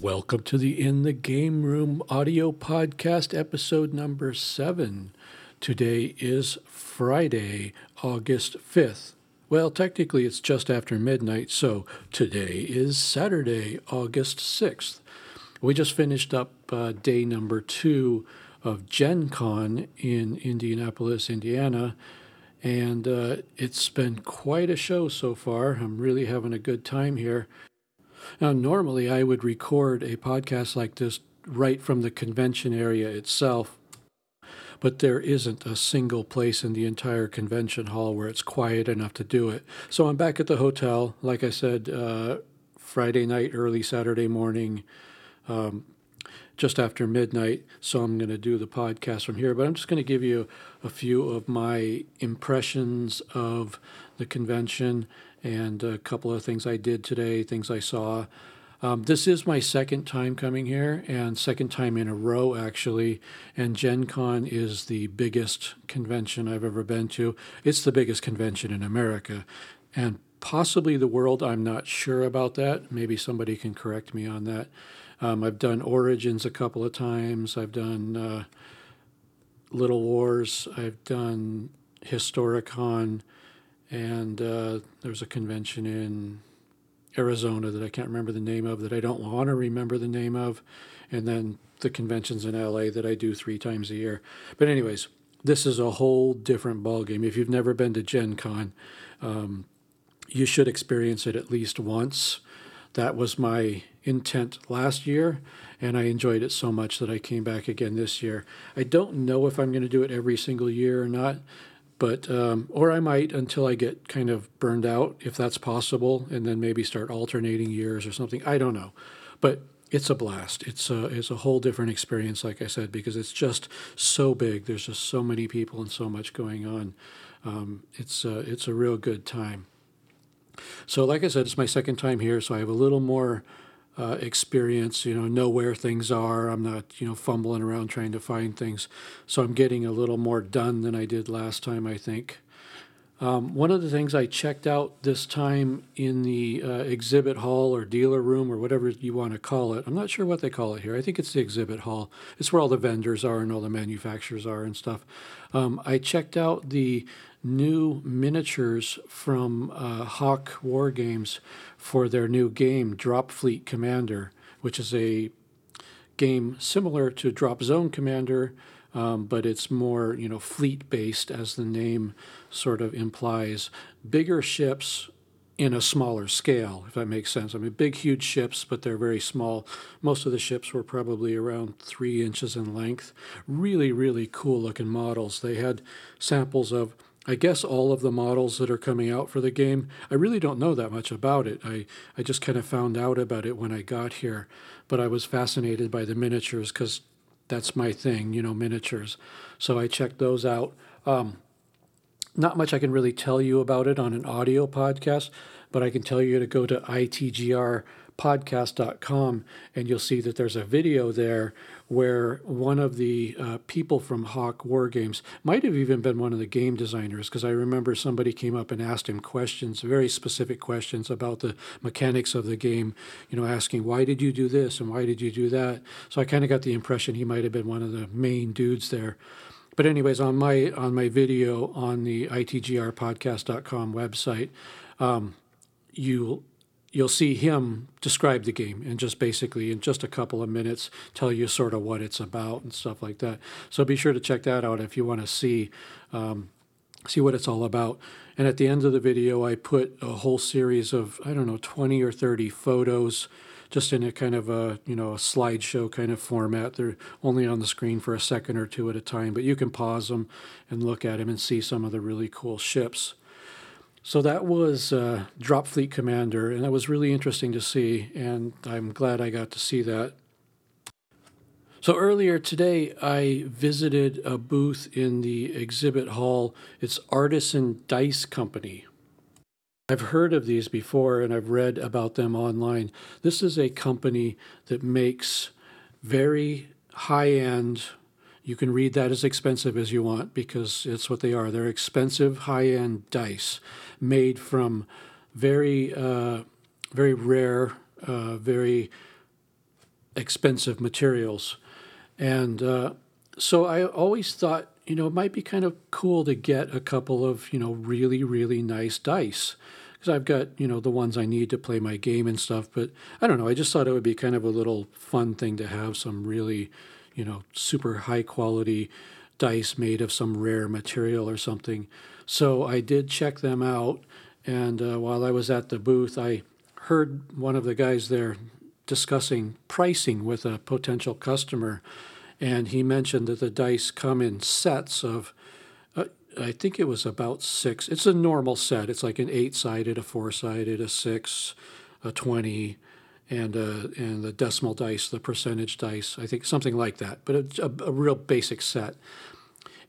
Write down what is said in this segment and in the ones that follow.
Welcome to the In the Game Room audio podcast, episode number seven. Today is Friday, August 5th. Well, technically, it's just after midnight, so today is Saturday, August 6th. We just finished up uh, day number two of Gen Con in Indianapolis, Indiana, and uh, it's been quite a show so far. I'm really having a good time here. Now, normally I would record a podcast like this right from the convention area itself, but there isn't a single place in the entire convention hall where it's quiet enough to do it. So I'm back at the hotel, like I said, uh, Friday night, early Saturday morning. Um, just after midnight, so I'm going to do the podcast from here. But I'm just going to give you a few of my impressions of the convention and a couple of things I did today, things I saw. Um, this is my second time coming here and second time in a row, actually. And Gen Con is the biggest convention I've ever been to. It's the biggest convention in America and possibly the world. I'm not sure about that. Maybe somebody can correct me on that. Um, I've done Origins a couple of times, I've done uh, Little Wars, I've done Historicon and uh, there was a convention in Arizona that I can't remember the name of that I don't want to remember the name of, and then the conventions in LA that I do three times a year. But anyways, this is a whole different ballgame. If you've never been to Gen Con, um, you should experience it at least once. That was my intent last year, and I enjoyed it so much that I came back again this year. I don't know if I'm going to do it every single year or not but um, or I might until I get kind of burned out, if that's possible, and then maybe start alternating years or something. I don't know, but it's a blast. It's a it's a whole different experience, like I said, because it's just so big. There's just so many people and so much going on. Um, it's uh, it's a real good time. So, like I said, it's my second time here, so I have a little more uh, experience, you know, know where things are. I'm not, you know, fumbling around trying to find things. So I'm getting a little more done than I did last time, I think. Um, one of the things I checked out this time in the uh, exhibit hall or dealer room or whatever you want to call it, I'm not sure what they call it here. I think it's the exhibit hall. It's where all the vendors are and all the manufacturers are and stuff. Um, I checked out the new miniatures from uh, Hawk War Games for their new game, Drop Fleet Commander, which is a game similar to Drop Zone Commander, um, but it's more you know fleet based, as the name sort of implies. Bigger ships in a smaller scale, if that makes sense. I mean, big, huge ships, but they're very small. Most of the ships were probably around three inches in length. Really, really cool looking models. They had samples of I guess all of the models that are coming out for the game. I really don't know that much about it. I, I just kind of found out about it when I got here, but I was fascinated by the miniatures because that's my thing, you know, miniatures. So I checked those out. Um, not much I can really tell you about it on an audio podcast, but I can tell you to go to itgrpodcast.com and you'll see that there's a video there where one of the uh, people from Hawk War Games might have even been one of the game designers, because I remember somebody came up and asked him questions, very specific questions about the mechanics of the game, you know, asking, why did you do this and why did you do that? So I kind of got the impression he might have been one of the main dudes there. But anyways, on my on my video on the itgrpodcast.com website, um, you you'll see him describe the game and just basically in just a couple of minutes tell you sort of what it's about and stuff like that. So be sure to check that out if you want to see um, see what it's all about. And at the end of the video, I put a whole series of I don't know 20 or 30 photos. Just in a kind of a you know a slideshow kind of format. They're only on the screen for a second or two at a time, but you can pause them and look at them and see some of the really cool ships. So that was uh, Drop Fleet Commander, and that was really interesting to see, and I'm glad I got to see that. So earlier today, I visited a booth in the exhibit hall. It's Artisan Dice Company. I've heard of these before and I've read about them online. This is a company that makes very high end you can read that as expensive as you want because it's what they are. They're expensive, high end dice made from very, uh, very rare, uh, very expensive materials. And uh, so I always thought, you know, it might be kind of cool to get a couple of, you know, really, really nice dice. Because I've got, you know, the ones I need to play my game and stuff. But I don't know, I just thought it would be kind of a little fun thing to have some really, you know, super high quality dice made of some rare material or something. So I did check them out. And uh, while I was at the booth, I heard one of the guys there discussing pricing with a potential customer. And he mentioned that the dice come in sets of, uh, I think it was about six. It's a normal set. It's like an eight sided, a four sided, a six, a 20, and, uh, and the decimal dice, the percentage dice. I think something like that, but a, a real basic set.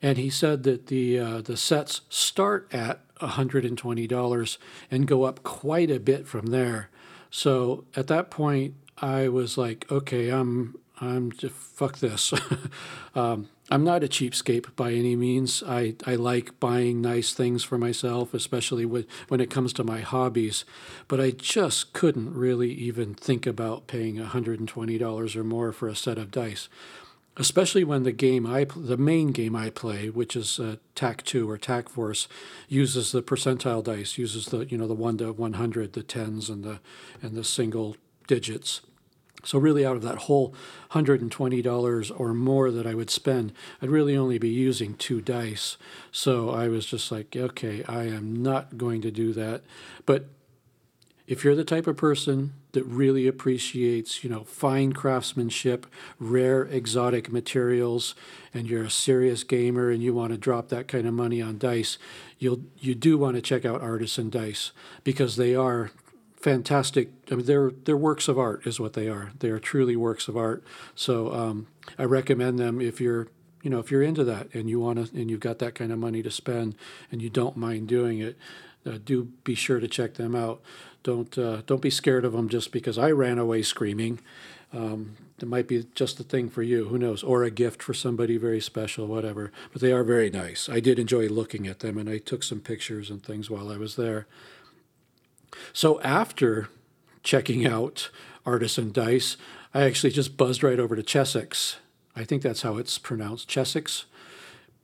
And he said that the, uh, the sets start at $120 and go up quite a bit from there. So at that point, I was like, okay, I'm I'm just fuck this. um, I'm not a cheapskate by any means. I, I like buying nice things for myself, especially with, when it comes to my hobbies. But I just couldn't really even think about paying $120 or more for a set of dice especially when the game I the main game I play, which is uh, TAC two or TAC Force, uses the percentile dice, uses the you know the one to one hundred, the tens and the and the single digits. So really, out of that whole hundred and twenty dollars or more that I would spend, I'd really only be using two dice. So I was just like, okay, I am not going to do that. But if you're the type of person that really appreciates, you know, fine craftsmanship, rare exotic materials, and you're a serious gamer and you want to drop that kind of money on dice, you'll you do want to check out Artisan Dice because they are fantastic. I mean, they're they're works of art, is what they are. They are truly works of art. So um, I recommend them if you're you know if you're into that and you want to and you've got that kind of money to spend and you don't mind doing it. Uh, do be sure to check them out. Don't uh, don't be scared of them just because I ran away screaming. Um, it might be just the thing for you, who knows, or a gift for somebody very special, whatever. But they are very nice. I did enjoy looking at them, and I took some pictures and things while I was there. So after checking out Artisan Dice, I actually just buzzed right over to Chessex. I think that's how it's pronounced, Chessex.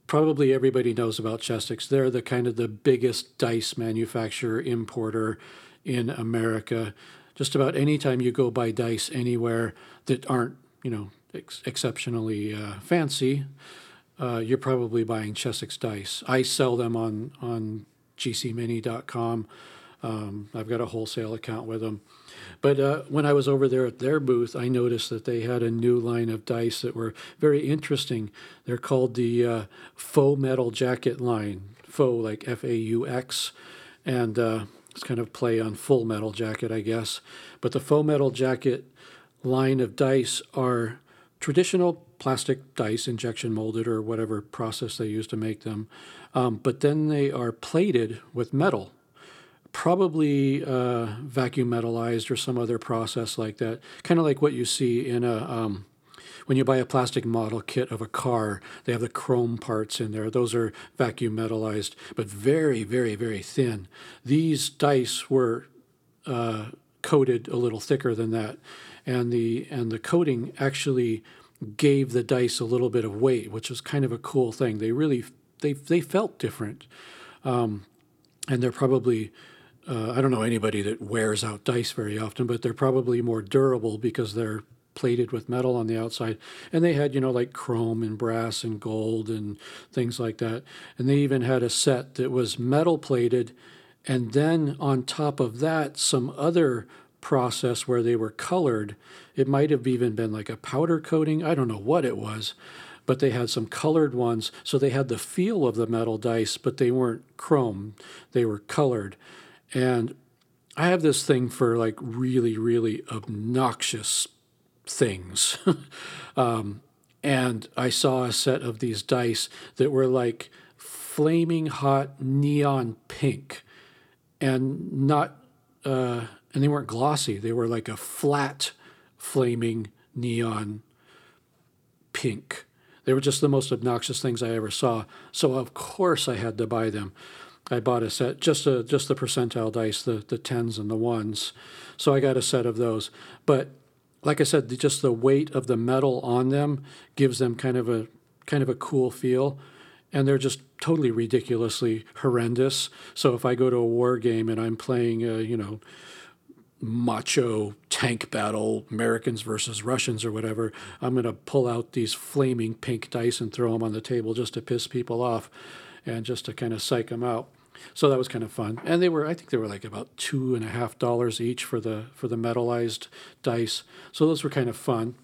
Probably everybody knows about Chessex. They're the kind of the biggest dice manufacturer importer in America. Just about any time you go buy dice anywhere that aren't, you know, ex- exceptionally uh, fancy, uh, you're probably buying Chessex dice. I sell them on on gcmini.com. Um, I've got a wholesale account with them. But uh, when I was over there at their booth, I noticed that they had a new line of dice that were very interesting. They're called the uh, faux metal jacket line, faux like F A U X, and uh, it's kind of play on full metal jacket, I guess. But the faux metal jacket line of dice are traditional plastic dice, injection molded or whatever process they use to make them. Um, but then they are plated with metal, probably uh, vacuum metallized or some other process like that. Kind of like what you see in a um, when you buy a plastic model kit of a car, they have the chrome parts in there. Those are vacuum metallized, but very, very, very thin. These dice were uh, coated a little thicker than that, and the and the coating actually gave the dice a little bit of weight, which was kind of a cool thing. They really they they felt different, um, and they're probably. Uh, I don't know anybody that wears out dice very often, but they're probably more durable because they're plated with metal on the outside. And they had, you know, like chrome and brass and gold and things like that. And they even had a set that was metal plated. And then on top of that, some other process where they were colored. It might have even been like a powder coating. I don't know what it was. But they had some colored ones. So they had the feel of the metal dice, but they weren't chrome. They were colored. And I have this thing for like really, really obnoxious things. um, and I saw a set of these dice that were like flaming hot neon pink and not, uh, and they weren't glossy. They were like a flat flaming neon pink. They were just the most obnoxious things I ever saw. So of course I had to buy them. I bought a set, just a, just the percentile dice, the the tens and the ones. So I got a set of those. But like I said, just the weight of the metal on them gives them kind of a kind of a cool feel. And they're just totally ridiculously horrendous. So if I go to a war game and I'm playing, a, you know, macho tank battle, Americans versus Russians or whatever, I'm going to pull out these flaming pink dice and throw them on the table just to piss people off and just to kind of psych them out. So that was kind of fun. And they were, I think they were like about two and a half dollars each for the for the metallized dice. So those were kind of fun.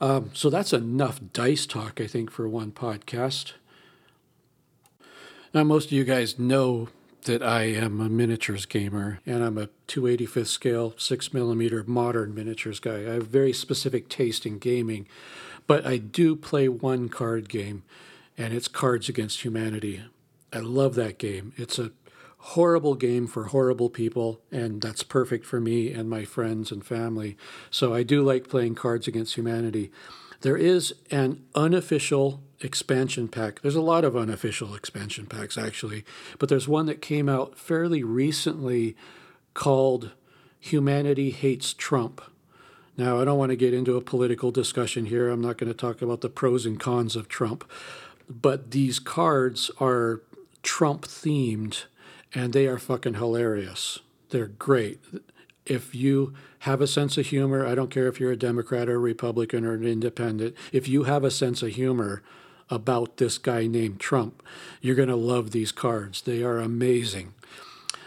Um, so that's enough dice talk, I think, for one podcast. Now, most of you guys know that I am a miniatures gamer and I'm a 285th scale, 6 millimeter modern miniatures guy. I have very specific taste in gaming, but I do play one card game, and it's Cards Against Humanity. I love that game. It's a horrible game for horrible people, and that's perfect for me and my friends and family. So I do like playing Cards Against Humanity. There is an unofficial expansion pack. There's a lot of unofficial expansion packs, actually, but there's one that came out fairly recently called Humanity Hates Trump. Now, I don't want to get into a political discussion here. I'm not going to talk about the pros and cons of Trump, but these cards are Trump themed and they are fucking hilarious. They're great. If you have a sense of humor, I don't care if you're a Democrat or a Republican or an independent, if you have a sense of humor about this guy named Trump, you're going to love these cards. They are amazing.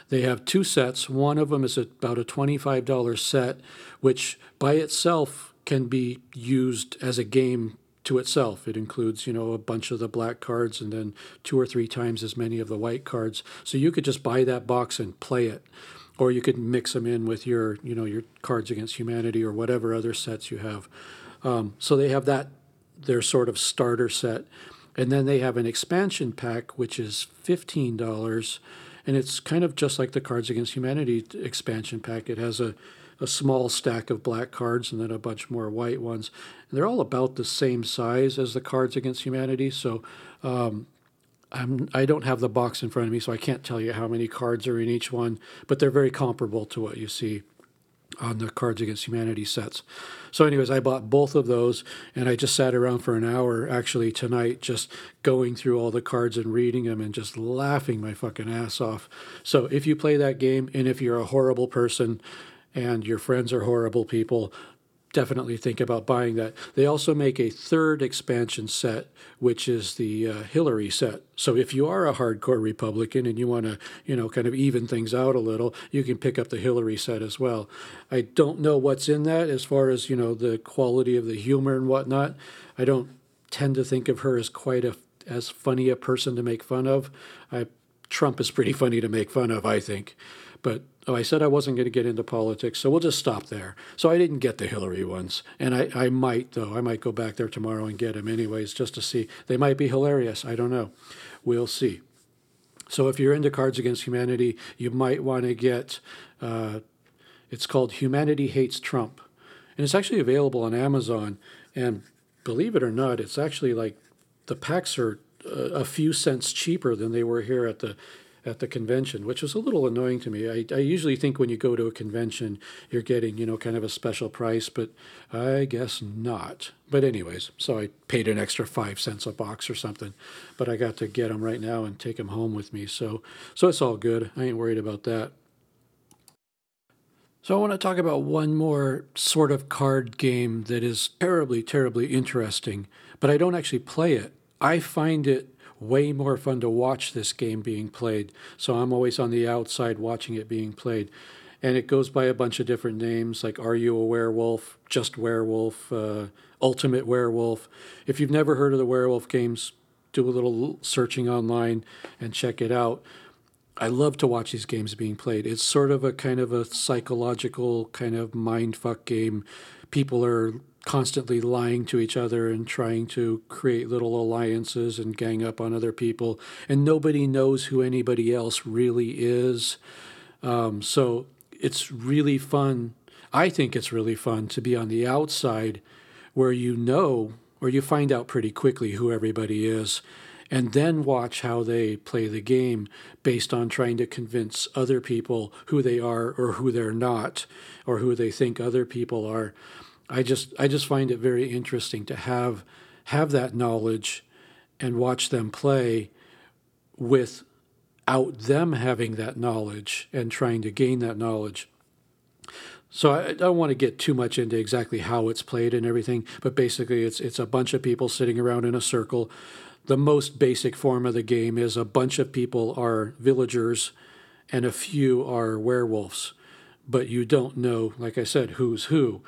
They have two sets. One of them is about a $25 set, which by itself can be used as a game to itself. It includes, you know, a bunch of the black cards and then two or three times as many of the white cards. So you could just buy that box and play it. Or you could mix them in with your, you know, your Cards Against Humanity or whatever other sets you have. Um, so they have that, their sort of starter set. And then they have an expansion pack, which is $15. And it's kind of just like the Cards Against Humanity expansion pack. It has a a small stack of black cards and then a bunch more white ones. And they're all about the same size as the Cards Against Humanity. So um, I'm, I don't have the box in front of me, so I can't tell you how many cards are in each one, but they're very comparable to what you see on the Cards Against Humanity sets. So, anyways, I bought both of those and I just sat around for an hour actually tonight, just going through all the cards and reading them and just laughing my fucking ass off. So, if you play that game and if you're a horrible person, and your friends are horrible people, definitely think about buying that. They also make a third expansion set, which is the uh, Hillary set. So if you are a hardcore Republican and you want to, you know, kind of even things out a little, you can pick up the Hillary set as well. I don't know what's in that as far as, you know, the quality of the humor and whatnot. I don't tend to think of her as quite a as funny a person to make fun of. I, Trump is pretty funny to make fun of, I think. But oh, I said I wasn't going to get into politics, so we'll just stop there. So I didn't get the Hillary ones, and I, I might though. I might go back there tomorrow and get them anyways, just to see. They might be hilarious. I don't know. We'll see. So if you're into Cards Against Humanity, you might want to get. Uh, it's called Humanity Hates Trump, and it's actually available on Amazon. And believe it or not, it's actually like the packs are a few cents cheaper than they were here at the at the convention, which was a little annoying to me. I, I usually think when you go to a convention, you're getting, you know, kind of a special price, but I guess not. But, anyways, so I paid an extra five cents a box or something, but I got to get them right now and take them home with me. So, so it's all good. I ain't worried about that. So, I want to talk about one more sort of card game that is terribly, terribly interesting, but I don't actually play it. I find it way more fun to watch this game being played. So I'm always on the outside watching it being played. And it goes by a bunch of different names like Are You a Werewolf? Just Werewolf, uh, Ultimate Werewolf. If you've never heard of the werewolf games, do a little searching online and check it out. I love to watch these games being played. It's sort of a kind of a psychological kind of mind fuck game. People are constantly lying to each other and trying to create little alliances and gang up on other people, and nobody knows who anybody else really is. Um, so it's really fun. I think it's really fun to be on the outside where you know, or you find out pretty quickly who everybody is. and then watch how they play the game based on trying to convince other people who they are or who they're not or who they think other people are. I just I just find it very interesting to have have that knowledge and watch them play without them having that knowledge and trying to gain that knowledge. So I don't want to get too much into exactly how it's played and everything, but basically it's it's a bunch of people sitting around in a circle. The most basic form of the game is a bunch of people are villagers and a few are werewolves. But you don't know, like I said, who's who.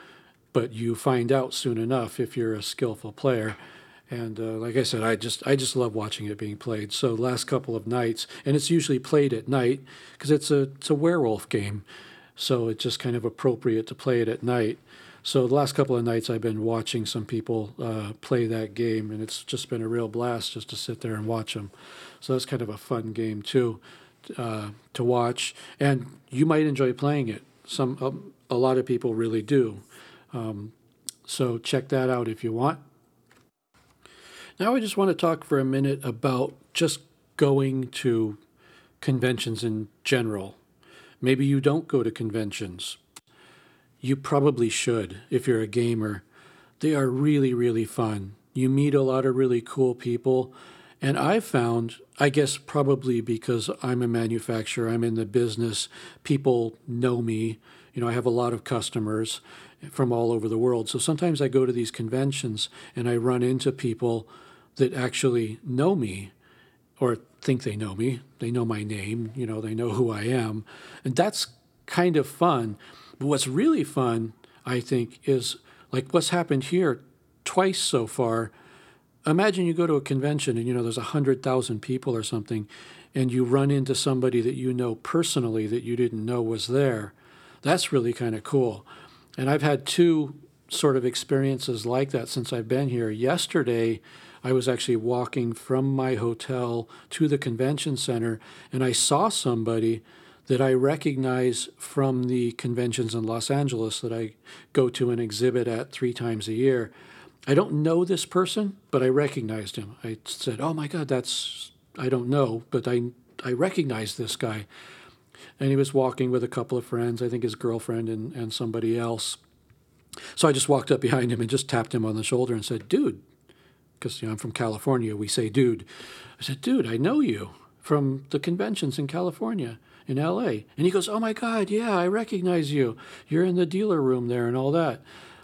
But you find out soon enough if you're a skillful player. And uh, like I said, I just I just love watching it being played. So last couple of nights, and it's usually played at night because it's a it's a werewolf game so it's just kind of appropriate to play it at night. So the last couple of nights I've been watching some people uh, play that game, and it's just been a real blast just to sit there and watch them. So that's kind of a fun game too uh, to watch, and you might enjoy playing it. Some um, a lot of people really do. Um, so check that out if you want. Now I just want to talk for a minute about just going to conventions in general. Maybe you don't go to conventions. You probably should if you're a gamer. They are really, really fun. You meet a lot of really cool people. And I've found, I guess probably because I'm a manufacturer, I'm in the business, people know me. You know, I have a lot of customers from all over the world. So sometimes I go to these conventions and I run into people that actually know me or think they know me. They know my name, you know, they know who I am. And that's kind of fun. But what's really fun, I think, is like what's happened here twice so far. Imagine you go to a convention and you know there's a hundred thousand people or something, and you run into somebody that you know personally that you didn't know was there. That's really kind of cool. And I've had two sort of experiences like that since I've been here. Yesterday, I was actually walking from my hotel to the convention center and I saw somebody that I recognize from the conventions in Los Angeles that I go to and exhibit at three times a year. I don't know this person, but I recognized him. I said, "Oh my God, that's I don't know, but I I recognize this guy." And he was walking with a couple of friends, I think his girlfriend and, and somebody else. So I just walked up behind him and just tapped him on the shoulder and said, "Dude, because you know, I'm from California, we say dude. I said, dude, I know you from the conventions in California, in LA. And he goes, oh my God, yeah, I recognize you. You're in the dealer room there and all that.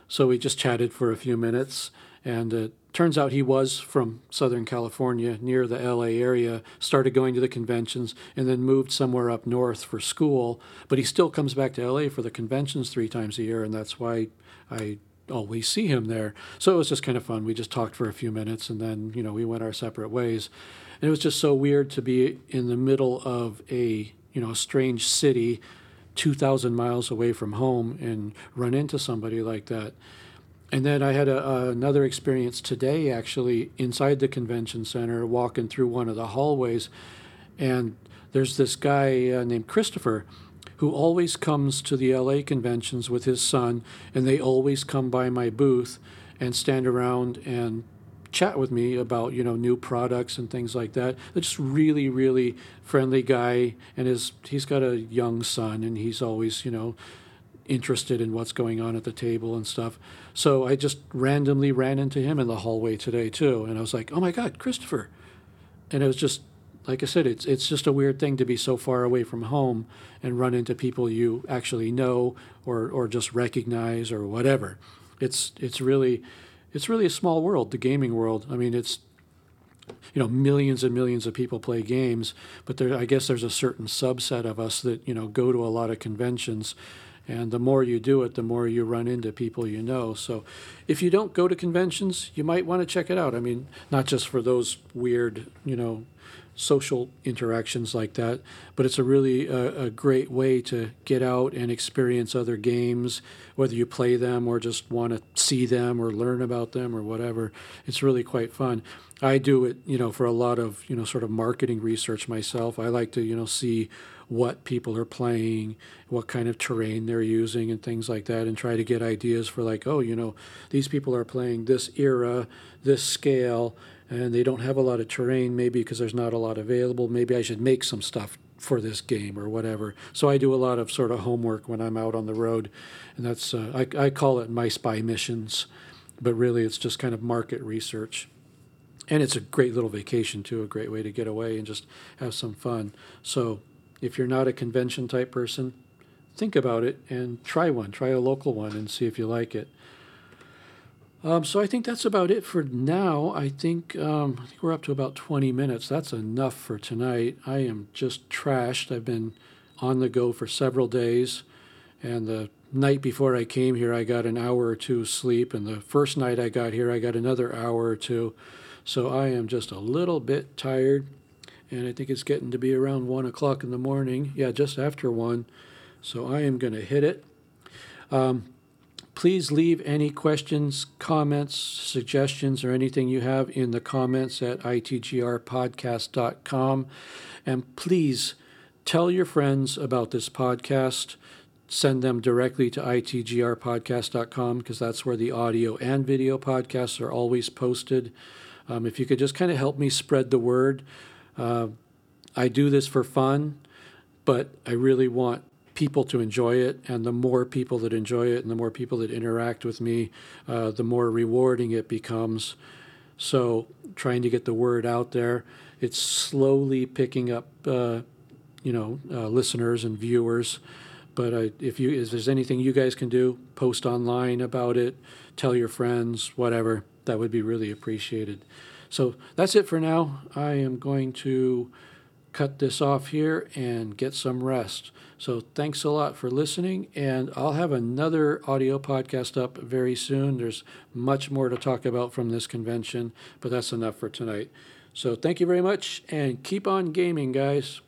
So we just chatted for a few minutes. And it turns out he was from Southern California, near the LA area, started going to the conventions, and then moved somewhere up north for school. But he still comes back to LA for the conventions three times a year, and that's why I always see him there. So it was just kind of fun. We just talked for a few minutes and then, you know, we went our separate ways. And it was just so weird to be in the middle of a, you know, strange city 2,000 miles away from home and run into somebody like that. And then I had a, another experience today, actually, inside the convention center, walking through one of the hallways. And there's this guy uh, named Christopher who always comes to the LA conventions with his son, and they always come by my booth and stand around and chat with me about you know new products and things like that. Just really really friendly guy, and his he's got a young son, and he's always you know interested in what's going on at the table and stuff. So I just randomly ran into him in the hallway today too, and I was like, oh my God, Christopher, and it was just like I said, it's it's just a weird thing to be so far away from home and run into people you actually know or or just recognize or whatever. It's it's really it's really a small world, the gaming world. I mean, it's you know millions and millions of people play games, but there I guess there's a certain subset of us that you know go to a lot of conventions. And the more you do it, the more you run into people you know. So if you don't go to conventions, you might want to check it out. I mean, not just for those weird, you know, social interactions like that. But it's a really uh, a great way to get out and experience other games, whether you play them or just want to see them or learn about them or whatever. It's really quite fun. I do it, you know, for a lot of, you know, sort of marketing research myself. I like to, you know, see what people are playing, what kind of terrain they're using, and things like that, and try to get ideas for, like, oh, you know, these people are playing this era, this scale, and they don't have a lot of terrain, maybe because there's not a lot available. Maybe I should make some stuff for this game or whatever. So I do a lot of sort of homework when I'm out on the road, and that's uh, I, I call it my spy missions, but really it's just kind of market research. And it's a great little vacation too, a great way to get away and just have some fun. So if you're not a convention type person, think about it and try one. Try a local one and see if you like it. Um, so I think that's about it for now. I think um, I think we're up to about 20 minutes. That's enough for tonight. I am just trashed. I've been on the go for several days, and the night before I came here, I got an hour or two sleep, and the first night I got here, I got another hour or two. So I am just a little bit tired, and I think it's getting to be around one o'clock in the morning. Yeah, just after one. So I am going to hit it. Um, please leave any questions, comments, suggestions, or anything you have in the comments at itgrpodcast.com. And please tell your friends about this podcast. Send them directly to itgrpodcast.com because that's where the audio and video podcasts are always posted. Um, if you could just kind of help me spread the word. Uh, I do this for fun, but I really want people to enjoy it. And the more people that enjoy it and the more people that interact with me, uh, the more rewarding it becomes. So, trying to get the word out there. It's slowly picking up, uh, you know, uh, listeners and viewers. But uh, if you, if there's anything you guys can do, post online about it, tell your friends, whatever. That would be really appreciated. So that's it for now. I am going to cut this off here and get some rest. So thanks a lot for listening, and I'll have another audio podcast up very soon. There's much more to talk about from this convention, but that's enough for tonight. So thank you very much, and keep on gaming, guys.